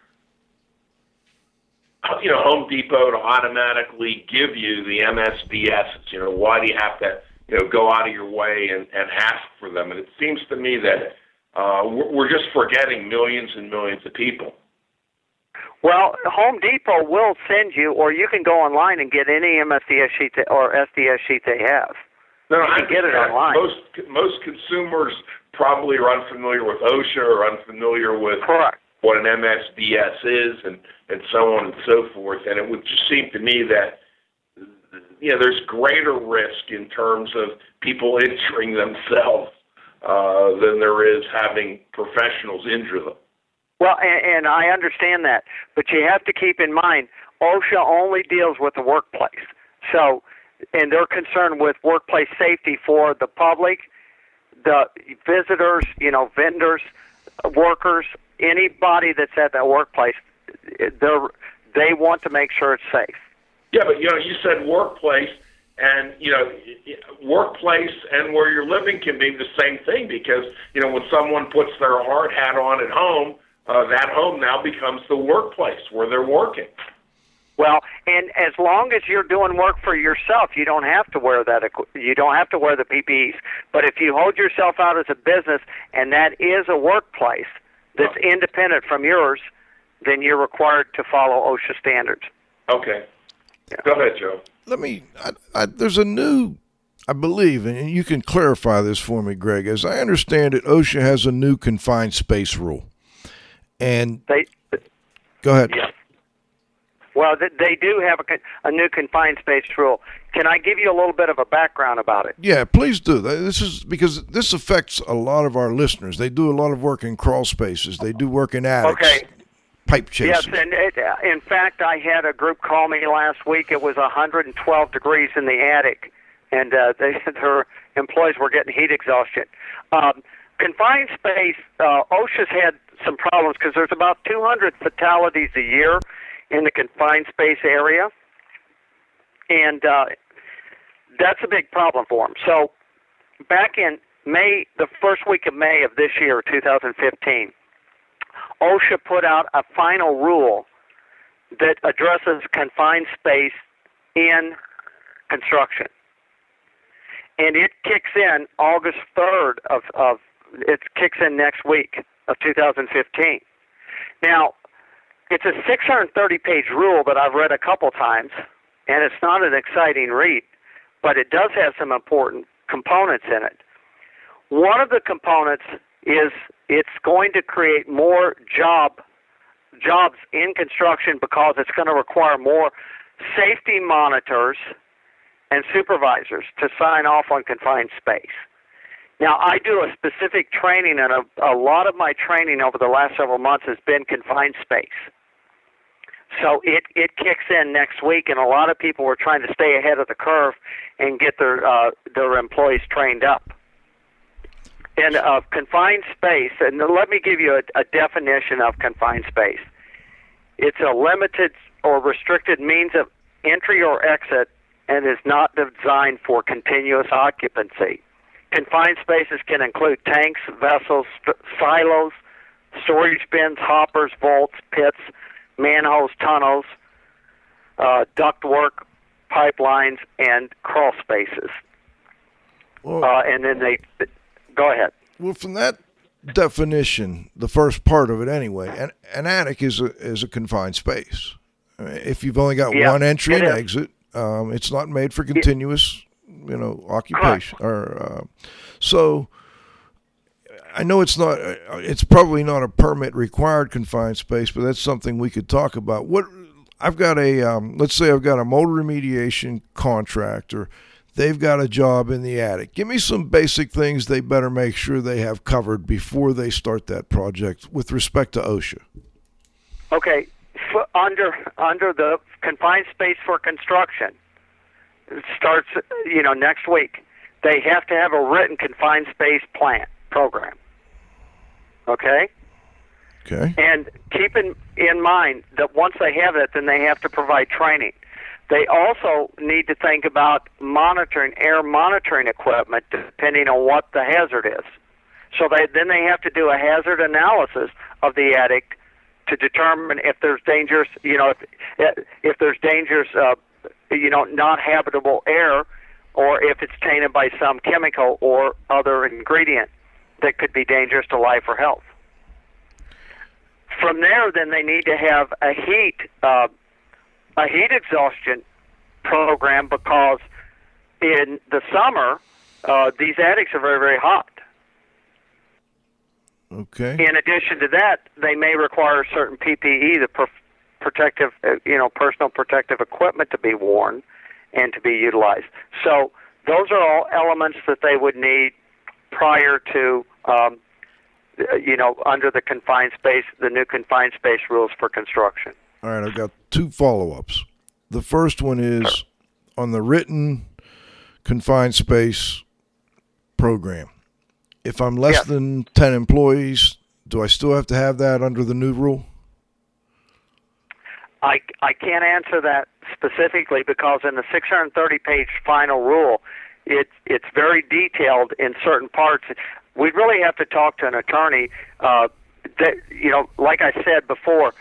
Speaker 3: you know Home Depot to automatically give you the MSDS. You know, why do you have to you know go out of your way and, and ask for them? And it seems to me that uh, we're, just forgetting millions and millions of people.
Speaker 6: Well, Home Depot will send you, or you can go online and get any MSDS sheet or SDS sheet they have.
Speaker 3: No, no, I
Speaker 6: get it online.
Speaker 3: Most most consumers probably are unfamiliar with OSHA or unfamiliar with
Speaker 6: Correct.
Speaker 3: what an MSDS is and and so on and so forth. And it would just seem to me that you know there's greater risk in terms of people injuring themselves uh, than there is having professionals injure them.
Speaker 6: Well, and, and I understand that, but you have to keep in mind OSHA only deals with the workplace. So, and they're concerned with workplace safety for the public, the visitors, you know, vendors, workers, anybody that's at that workplace. They're they want to make sure it's safe.
Speaker 3: Yeah, but you know, you said workplace, and you know, workplace and where you're living can be the same thing because you know when someone puts their hard hat on at home, uh, that home now becomes the workplace where they're working.
Speaker 6: Well, and as long as you're doing work for yourself, you don't have to wear that. equi- You don't have to wear the PPEs. But if you hold yourself out as a business, and that is a workplace that's independent from yours, then you're required to follow OSHA standards.
Speaker 3: Okay. Go ahead, Joe.
Speaker 2: Let me. I, I, there's a new, I believe, and you can clarify this for me, Greg. As I understand it, OSHA has a new confined space rule, and
Speaker 6: They
Speaker 2: go ahead.
Speaker 6: Yes. Well, they do have a, a new confined space rule. Can I give you a little bit of a background about it?
Speaker 2: Yeah, please do. This is because this affects a lot of our listeners. They do a lot of work in crawl spaces. They do work in attics,
Speaker 6: Okay.
Speaker 2: pipe chases.
Speaker 6: Yes, and it, in fact, I had a group call me last week. It was 112 degrees in the attic, and uh, they, their employees were getting heat exhaustion. Um, confined space, uh, OSHA's had some problems because there's about 200 fatalities a year in the confined space area, and uh, that's a big problem for them. So, back in May, the first week of May of this year, 2015. OSHA put out a final rule that addresses confined space in construction. And it kicks in August 3rd of, of it kicks in next week of 2015. Now, it's a 630 page rule that I've read a couple times, and it's not an exciting read, but it does have some important components in it. One of the components is it's going to create more job jobs in construction because it's going to require more safety monitors and supervisors to sign off on confined space. Now, I do a specific training, and a, a lot of my training over the last several months has been confined space. So it it kicks in next week, and a lot of people were trying to stay ahead of the curve and get their uh, their employees trained up. In uh, confined space, and let me give you a, a definition of confined space. It's a limited or restricted means of entry or exit, and is not designed for continuous occupancy. Confined spaces can include tanks, vessels, st- silos, storage bins, hoppers, vaults, pits, manholes, tunnels, uh, ductwork, pipelines, and crawl spaces.
Speaker 2: Well,
Speaker 6: Uh, and then they go ahead.
Speaker 2: well, from that definition, the first part of it anyway, an, an attic is a is a confined space. I mean, If you've only got
Speaker 6: Yeah,
Speaker 2: one entry and
Speaker 6: is.
Speaker 2: exit, um, it's not made for continuous, you know, occupation. Or uh, so. I know it's not. uh, It's probably not a permit required confined space, but that's something we could talk about. What I've got a um, let's say I've got a mold remediation contractor. They've got a job in the attic. Give me some basic things they better make sure they have covered before they start that project with respect to OSHA.
Speaker 6: Okay, under under the confined space for construction it starts you know next week. They have to have a written confined space plan program. Okay,
Speaker 2: Okay.
Speaker 6: and keep in in mind that once they have it, then they have to provide training. They also need to think about monitoring air monitoring equipment depending on what the hazard is. So they then they have to do a hazard analysis of the attic to determine if there's dangerous, you know, if if there's dangerous, uh, you know, not habitable air, or if it's tainted by some chemical or other ingredient that could be dangerous to life or health. From there, then they need to have a heat uh, a heat exhaustion program because in the summer uh, these attics are very very hot.
Speaker 2: Okay.
Speaker 6: In addition to that, they may require certain PPE, the per- protective, uh, you know, personal protective equipment to be worn and to be utilized. So those are all elements that they would need prior to, um, you know, under the confined space, the new confined space rules for construction.
Speaker 2: All right, I've got two follow ups. The first one is on the written confined space program. If I'm less
Speaker 6: Yeah.
Speaker 2: than 10 employees, do I still have to have that under the new rule?
Speaker 6: I, I can't answer that specifically because in the 630 page final rule, it, it's very detailed in certain parts. We'd really have to talk to an attorney. Uh, that, you know, like I said before,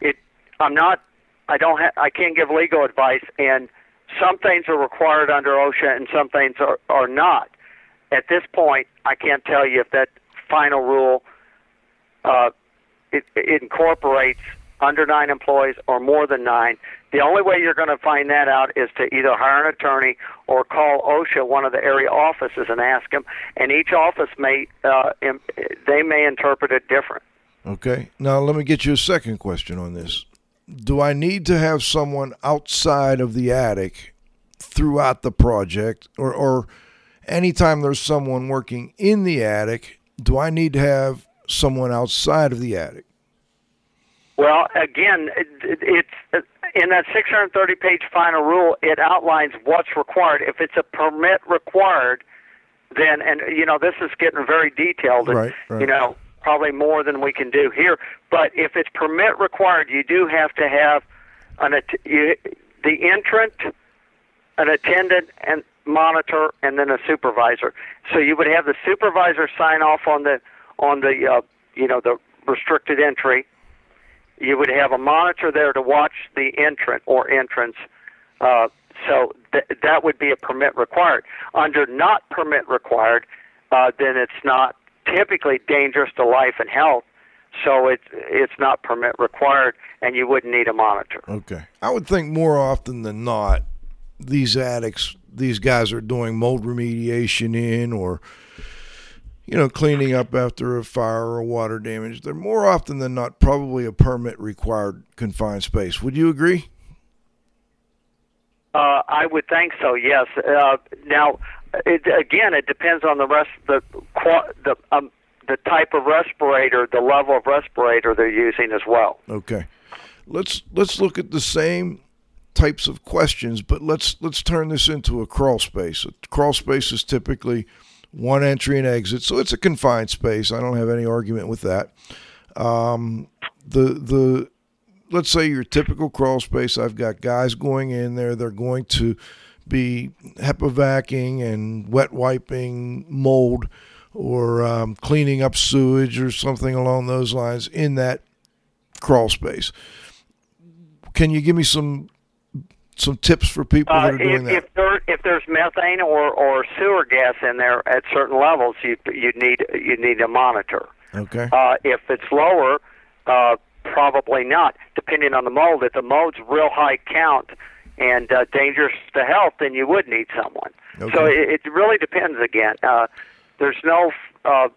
Speaker 6: it, I'm not, I don't have, I can't give legal advice, and some things are required under OSHA and some things are, are not. At this point, I can't tell you if that final rule uh, it, it incorporates under nine employees or more than nine. The only way you're going to find that out is to either hire an attorney or call OSHA, one of the area offices, and ask them. And each office may uh, im- they may interpret it different.
Speaker 2: Okay. Now, let me get you a second question on this. Do I need to have someone outside of the attic throughout the project, or, or anytime there's someone working in the attic, do I need to have someone outside of the attic?
Speaker 6: Well, again, it, it, it's in that 630-page final rule. It outlines what's required. If it's a permit required, then and you know this is getting very detailed. And,
Speaker 2: Right, right.
Speaker 6: You know, probably more than we can do here. But if it's permit required, you do have to have an you, the entrant, an attendant, and monitor, and then a supervisor. So you would have the supervisor sign off on the on the uh, you know the restricted entry. You would have a monitor there to watch the entrant or entrance. Uh, so th- that would be a permit required. Under not permit required, uh, then it's not typically dangerous to life and health. So it's it's not permit required, and you wouldn't need a monitor.
Speaker 2: Okay. I would think more often than not, these attics, these guys are doing mold remediation in, or you know, cleaning up after a fire or water damage, they're more often than not probably a permit required confined space. Would you agree?
Speaker 6: Uh, I would think so. Yes. Uh, now, it, again, it depends on the rest the the um, the type of respirator, the level of respirator they're using as well.
Speaker 2: Okay. Let's let's look at the same types of questions, but let's let's turn this into a crawl space. A crawl space is typically one entry and exit, so it's a confined space. I don't have any argument with that. Um, the the let's say your typical crawl space, I've got guys going in there. They're going to be HEPA vacuuming and wet wiping mold or um, cleaning up sewage or something along those lines in that crawl space. Can you give me some some tips for people
Speaker 6: Uh,
Speaker 2: that are doing
Speaker 6: if,
Speaker 2: that?
Speaker 6: if there if there's methane or, or sewer gas in there at certain levels, you you need you need to monitor.
Speaker 2: okay.
Speaker 6: Uh, if it's lower, uh, probably not. Depending on the mold, if the mold's real high count and uh, dangerous to health, then you would need someone. So it, it really depends. Again, uh, there's no uh,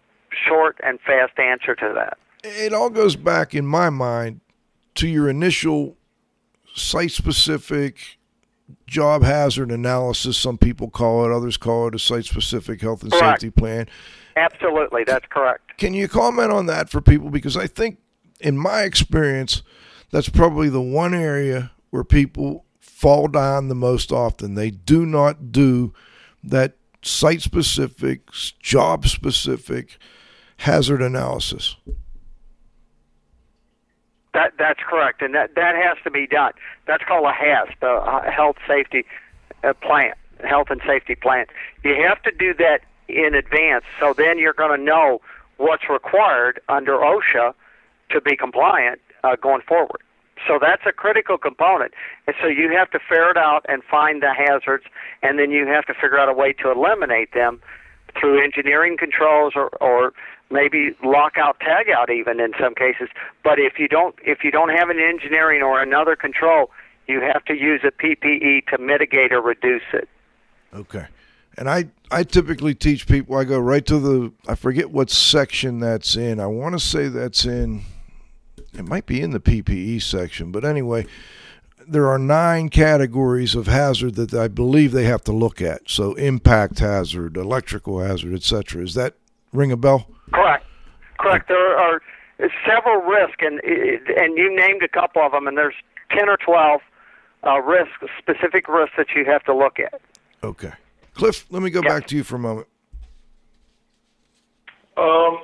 Speaker 6: short and fast answer to that.
Speaker 2: it all goes back in my mind to your initial site specific job hazard analysis some people call it others call it a site specific health and
Speaker 6: Correct.
Speaker 2: safety plan
Speaker 6: Absolutely, that's correct.
Speaker 2: can you comment on that for people because i think in my experience that's probably the one area where people fall down the most often they do not do that site specific job specific hazard analysis
Speaker 6: That that's correct, and that that has to be done. That's called a HASP, a health safety uh, plan, health and safety plan. You have to do that in advance, so then you're going to know what's required under OSHA to be compliant uh, going forward. So that's a critical component, and so you have to ferret out and find the hazards, and then you have to figure out a way to eliminate them through engineering controls or, or maybe lockout tagout even in some cases but if you don't if you don't have an engineering or another control you have to use a PPE to mitigate or reduce it
Speaker 2: Okay. And I, I typically teach people, I go right to the, I forget what section that's in. I want to say that's in, it might be in the PPE section, but anyway, there are nine categories of hazard that I believe they have to look at. So impact hazard, electrical hazard, etc. Is that ring a bell?
Speaker 6: correct correct there are several risks and and you named a couple of them and there's 10 or 12 uh, risks specific risks that you have to look at
Speaker 2: Okay. Cliff, let me go
Speaker 6: Yeah.
Speaker 2: back to you for a moment.
Speaker 3: Um,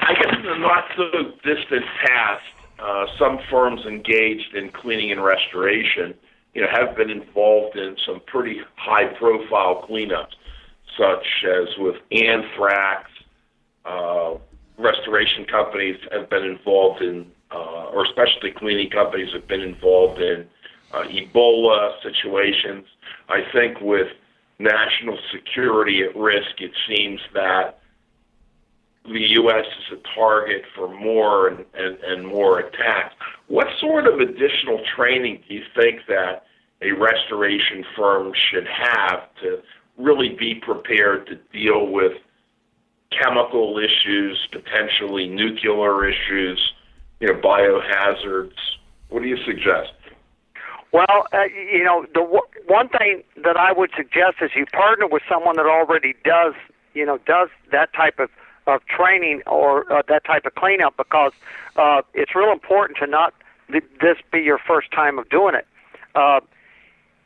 Speaker 3: I guess in the not so distant past, uh, some firms engaged in cleaning and restoration, you know, have been involved in some pretty high-profile cleanups, such as with anthrax. Uh, restoration companies have been involved in, uh, or specialty cleaning companies have been involved in uh, Ebola situations. I think with national security at risk, it seems that the U.S. is a target for more and, and, and more attacks. What sort of additional training do you think that a restoration firm should have to really be prepared to deal with chemical issues, potentially nuclear issues, you know, biohazards? What do you suggest?
Speaker 6: Well, uh, you know, the w- one thing that I would suggest is you partner with someone that already does, you know, does that type of of training or uh, that type of cleanup because uh, it's real important to not th- this be your first time of doing it. Uh,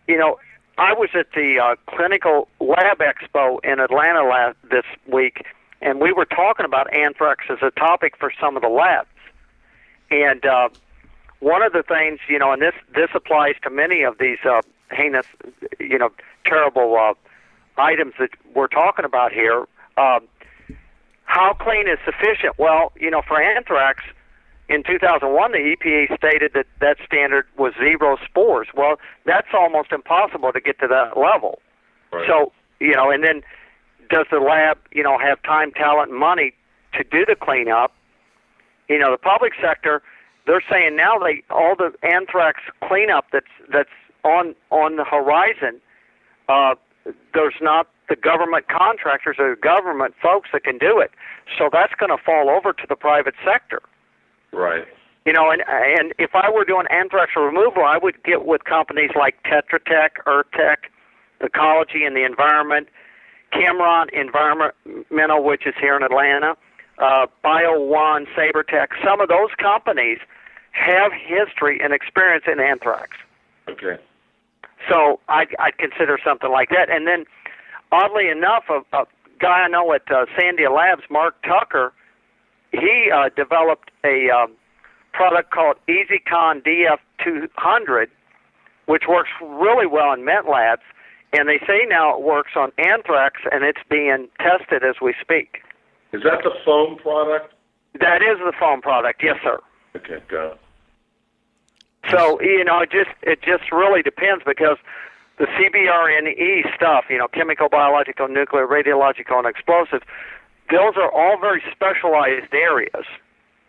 Speaker 6: you know, I was at the uh, clinical lab expo in Atlanta last this week, and we were talking about anthrax as a topic for some of the labs, and. Uh, one of the things, you know, and this this applies to many of these uh, heinous, you know, terrible uh, items that we're talking about here. Uh, how clean is sufficient? Well, you know, for anthrax, in 2001, the EPA stated that that standard was zero spores. Well, that's almost impossible to get to that level.
Speaker 3: Right.
Speaker 6: So, you know, and then does the lab, you know, have time, talent, and money to do the cleanup? You know, the public sector they're saying now they all the anthrax cleanup that's that's on on the horizon. Uh, there's not the government contractors or the government folks that can do it. So that's going to fall over to the private sector.
Speaker 3: Right.
Speaker 6: You know, and and if I were doing anthrax removal, I would get with companies like Tetra Tech, Earthtech, Ecology and the Environment, Cameron Environmental, which is here in Atlanta, uh, Bio One, SaberTech. Some of those companies have history and experience in anthrax.
Speaker 3: Okay.
Speaker 6: So I'd, I'd consider something like that. And then, oddly enough, a, a guy I know at uh, Sandia Labs, Mark Tucker, he uh, developed a um, product called EasyCon DF200, which works really well in Met Labs. And they say now it works on anthrax, and it's being tested as we speak.
Speaker 3: Is that the foam product?
Speaker 6: That is the foam product, yes, sir.
Speaker 3: Okay, it.
Speaker 6: So you know, it just it just really depends because the CBRNE stuff, you know, chemical, biological, nuclear, radiological, and explosive, those are all very specialized areas.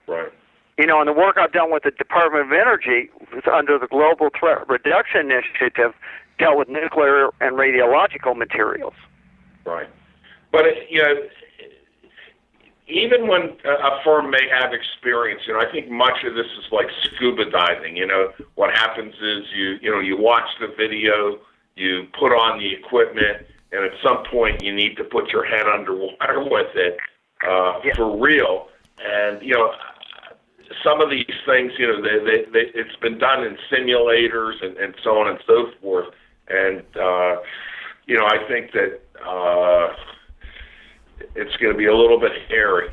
Speaker 3: Right.
Speaker 6: You know, and the work I've done with the Department of Energy under the Global Threat Reduction Initiative dealt with nuclear and radiological materials.
Speaker 3: Right. But it, you know, even when a firm may have experience, you know, I think much of this is like scuba diving. You know, what happens is you you know you watch the video, you put on the equipment, and at some point you need to put your head underwater with it uh,
Speaker 6: Yeah.
Speaker 3: for real. And you know, some of these things, you know, they, they, they, it's been done in simulators and, and so on and so forth. And uh, you know, I think that uh, it's going to be a little bit hairy.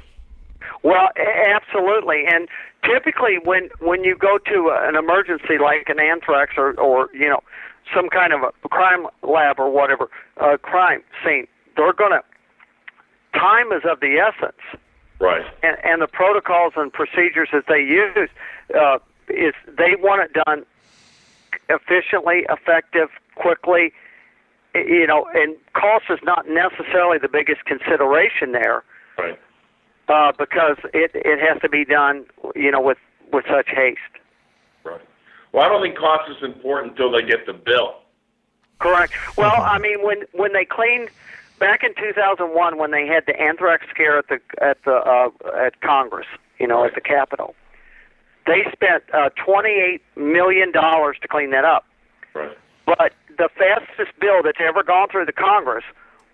Speaker 6: Well, absolutely, and typically when when you go to an emergency like an anthrax or or you know some kind of a crime lab or whatever, uh, crime scene, they're gonna time is of the essence,
Speaker 3: Right.
Speaker 6: and and the protocols and procedures that they use uh, is they want it done efficiently, effective, quickly. You know, and cost is not necessarily the biggest consideration there
Speaker 3: Right.
Speaker 6: uh, because it it has to be done, you know, with with such haste.
Speaker 3: Right. Well, I don't think cost is important until they get the bill.
Speaker 6: Correct. Well, I mean, when when they cleaned back in 2001, when they had the anthrax scare at the at the uh, at Congress, you know, at the Capitol, they spent uh, 28 million dollars to clean that up.
Speaker 3: Right.
Speaker 6: But the fastest bill that's ever gone through the Congress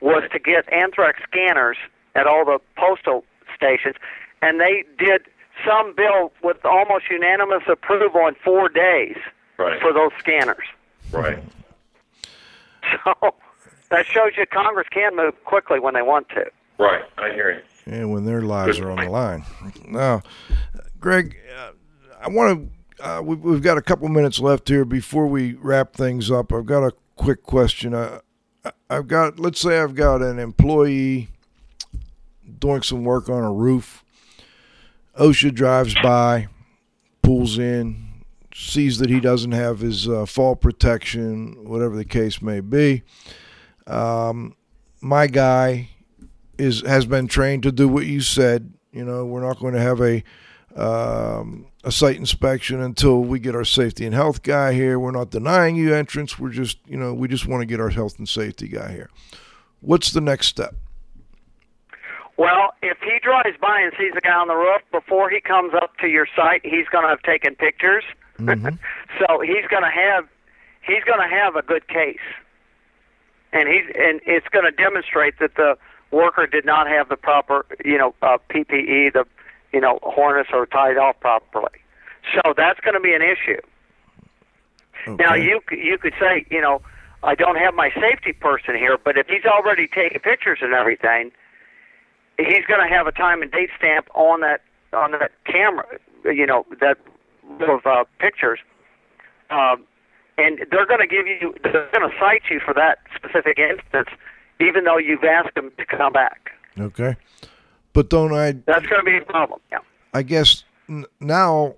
Speaker 6: was to get anthrax scanners at all the postal stations, and they did some bill with almost unanimous approval in four days
Speaker 3: Right.
Speaker 6: for those scanners.
Speaker 3: Right.
Speaker 6: So that shows you Congress can move quickly when they want to.
Speaker 3: Right. I hear you.
Speaker 2: and when their lives are on the line. Now, Greg, uh, I want to. Uh, we, we've got a couple minutes left here before we wrap things up. I've got a quick question. Uh, I- I've got, let's say, I've got an employee doing some work on a roof. OSHA drives by, pulls in, sees that he doesn't have his uh, fall protection, whatever the case may be. Um, my guy is has been trained to do what you said. You know, we're not going to have a um, a site inspection until we get our safety and health guy here. We're not denying you entrance. We're just, you know, we just want to get our health and safety guy here. What's the next step?
Speaker 6: Well, if he drives by and sees the guy on the roof before he comes up to your site, he's going to have taken pictures. so he's going to have he's going to have a good case, and he's and it's going to demonstrate that the worker did not have the proper you know uh, PPE, the you know harness or tied off properly. So that's going to be an issue. Now you c- you could say you know I don't have my safety person here, but if he's already taken pictures and everything, he's going to have a time and date stamp on that on that camera, you know, that of uh, pictures, um, and they're going to give you, they're going to cite you for that specific instance, even though you've asked them to come back.
Speaker 2: Okay. But don't I
Speaker 6: That's going to be a problem. Yeah.
Speaker 2: I guess n- now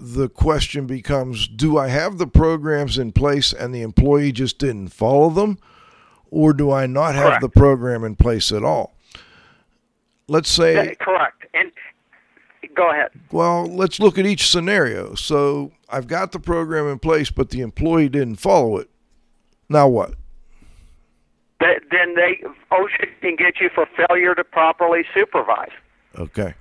Speaker 2: the question becomes do I have the programs in place and the employee just didn't follow them? Or do I not have
Speaker 6: Correct.
Speaker 2: the program in place at all? Let's say,
Speaker 6: Yeah, correct. And go ahead.
Speaker 2: well, let's look at each scenario. So I've got the program in place, but the employee didn't follow it. Now what?
Speaker 6: Th- then they OSHA can get you for failure to properly supervise.
Speaker 2: Okay.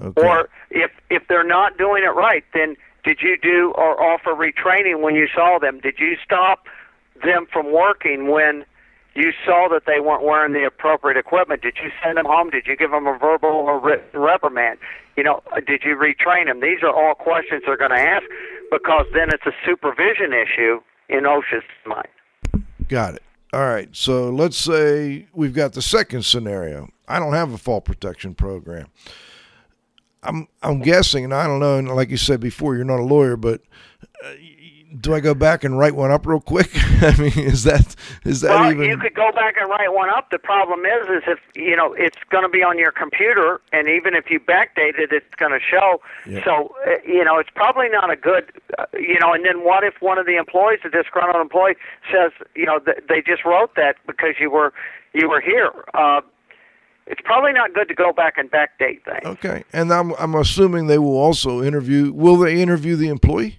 Speaker 2: Okay.
Speaker 6: Or if if they're not doing it right, then did you do or offer retraining when you saw them? Did you stop them from working when you saw that they weren't wearing the appropriate equipment? Did you send them home? Did you give them a verbal or written reprimand? You know, did you retrain them? These are all questions they're going to ask because then it's a supervision issue in OSHA's mind.
Speaker 2: Got it. All right. So let's say we've got the second scenario. I don't have a fall protection program. I'm I'm guessing, and I don't know. And like you said before, you're not a lawyer, but uh, do I go back and write one up real quick? I mean, is that is that
Speaker 6: well,
Speaker 2: even?
Speaker 6: you could go back and write one up. The problem is, is if you know it's going to be on your computer, and even if you backdate it, it's going to show. So uh, you know, it's probably not a good. Uh, you know, and then what if one of the employees, a disgruntled employee, says, you know, th- they just wrote that because you were you were here. Uh, it's probably not good to go back and backdate things.
Speaker 2: okay, and I'm I'm assuming they will also interview. Will they interview the employee?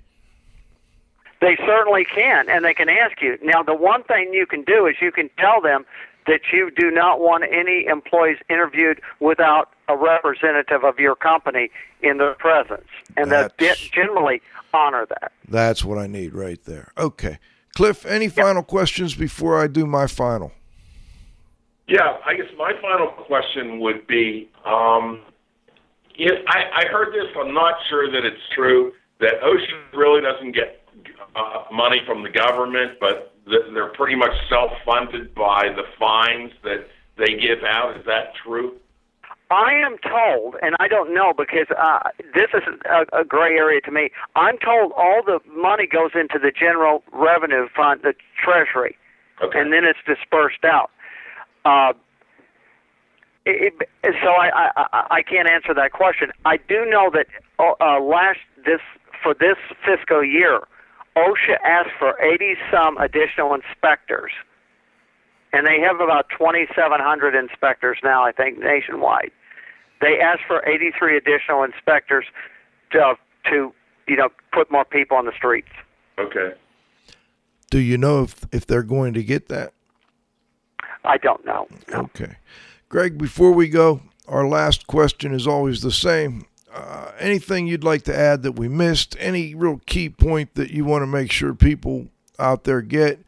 Speaker 6: They certainly can, and they can ask you. Now, the one thing you can do is you can tell them that you do not want any employees interviewed without a representative of your company in their presence, and they
Speaker 2: That's-
Speaker 6: generally honor that.
Speaker 2: That's what I need right there. Okay, Cliff. Any final questions before I do my final?
Speaker 3: Yeah, I guess my final question would be, um, yeah, I, I heard this. I'm not sure that it's true that OSHA really doesn't get uh, money from the government, but th- they're pretty much self-funded by the fines that they give out. Is that true?
Speaker 6: I am told, and I don't know because uh, this is a, a gray area to me. I'm told all the money goes into the general revenue fund, the treasury,
Speaker 3: Okay.
Speaker 6: and then it's dispersed out. Uh, it, it, so I, I I- I can't answer that question. I do know that uh, uh, last this for this fiscal year, OSHA asked for 80 some additional inspectors, and they have about 2,700 inspectors now, I think, nationwide. They asked for 83 additional inspectors to to you know put more people on the streets.
Speaker 3: okay.
Speaker 2: Do you know if if they're going to get that?
Speaker 6: I don't know. No.
Speaker 2: Okay. Greg, before we go, our last question is always the same. Uh, anything you'd like to add that we missed? Any real key point that you want to make sure people out there get?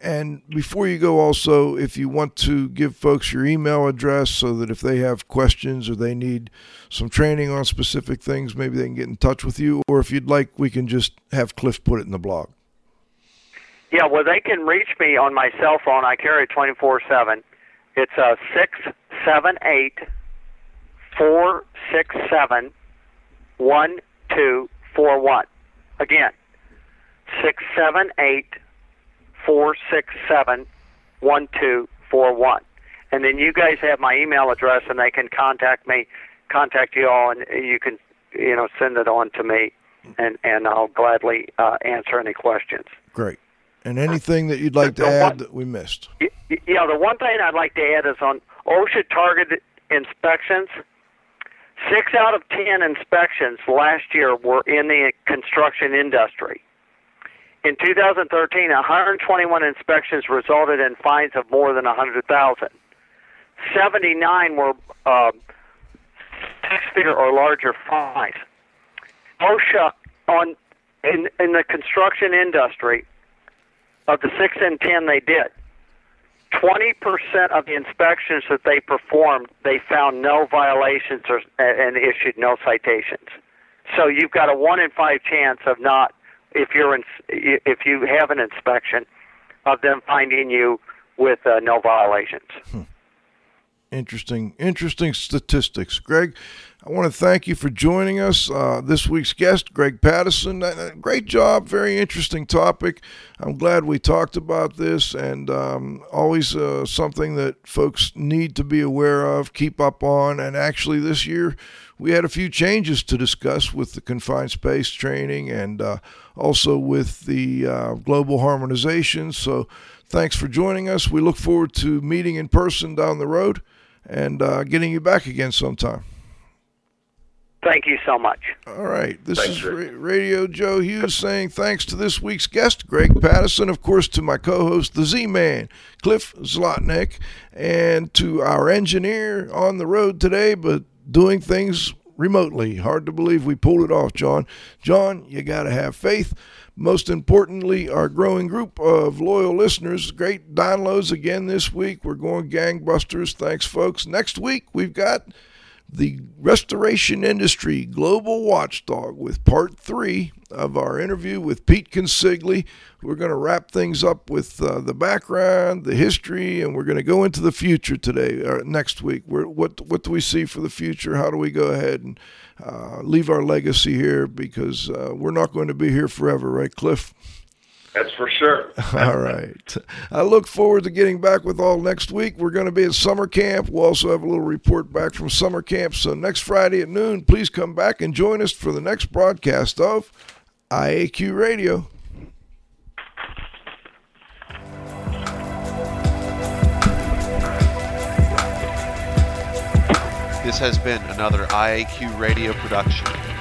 Speaker 2: And before you go, also, if you want to give folks your email address so that if they have questions or they need some training on specific things, maybe they can get in touch with you. Or if you'd like, we can just have Cliff put it in the blog.
Speaker 6: Yeah, well, they can reach me on my cell phone. I carry it 24 7. It's uh, 678 467 1241. Again, six seven eight four six seven one two four one. And then you guys have my email address, and they can contact me, contact you all, and you can, you know, send it on to me, and and I'll gladly uh, answer any questions.
Speaker 2: Great. And anything that you'd like to
Speaker 6: The one-
Speaker 2: add that we missed?
Speaker 6: Yeah, the one thing I'd like to add is on OSHA targeted inspections. Six out of ten inspections last year were in the construction industry. In 2013, 121 inspections resulted in fines of more than 100,000. 79 were uh, six-figure or larger fines. OSHA on in in the construction industry of the six and ten they did, 20% of the inspections that they performed, they found no violations or, and issued no citations. So you've got a one in five chance of not, if you're in, if you have an inspection, of them finding you with uh, no violations.
Speaker 2: Interesting, interesting statistics. Greg, I want to thank you for joining us. Uh, this week's guest, Greg Pattison. Uh, Great job, very interesting topic. I'm glad we talked about this, and um, always uh, something that folks need to be aware of, keep up on. And actually, this year we had a few changes to discuss with the confined space training and uh, also with the uh, global harmonization. So, thanks for joining us. We look forward to meeting in person down the road and uh, getting you back again sometime.
Speaker 6: Thank you so much.
Speaker 2: All right. This
Speaker 3: Thanks,
Speaker 2: is Ra- Radio Joe Hughes saying thanks to this week's guest, Greg Pattison, of course, to my co host, the Z Man, Cliff Zlotnick, and to our engineer on the road today, but doing things remotely. Hard to believe we pulled it off, John. John, you got to have faith. Most importantly, our growing group of loyal listeners. Great downloads again this week. We're going gangbusters. Thanks, folks. Next week, we've got the restoration industry global watchdog with part three of our interview with Pete Consigli. We're going to wrap things up with uh, the background, the history, and we're going to go into the future today, or next week. We're, what what do we see for the future? How do we go ahead and uh, leave our legacy here? Because uh, we're not going to be here forever, right, Cliff?
Speaker 3: That's for sure.
Speaker 2: All right. I look forward to getting back with all next week. We're going to be at summer camp. We'll also have a little report back from summer camp. So next Friday at noon, please come back and join us for the next broadcast of IAQ Radio.
Speaker 7: This has been another IAQ radio production.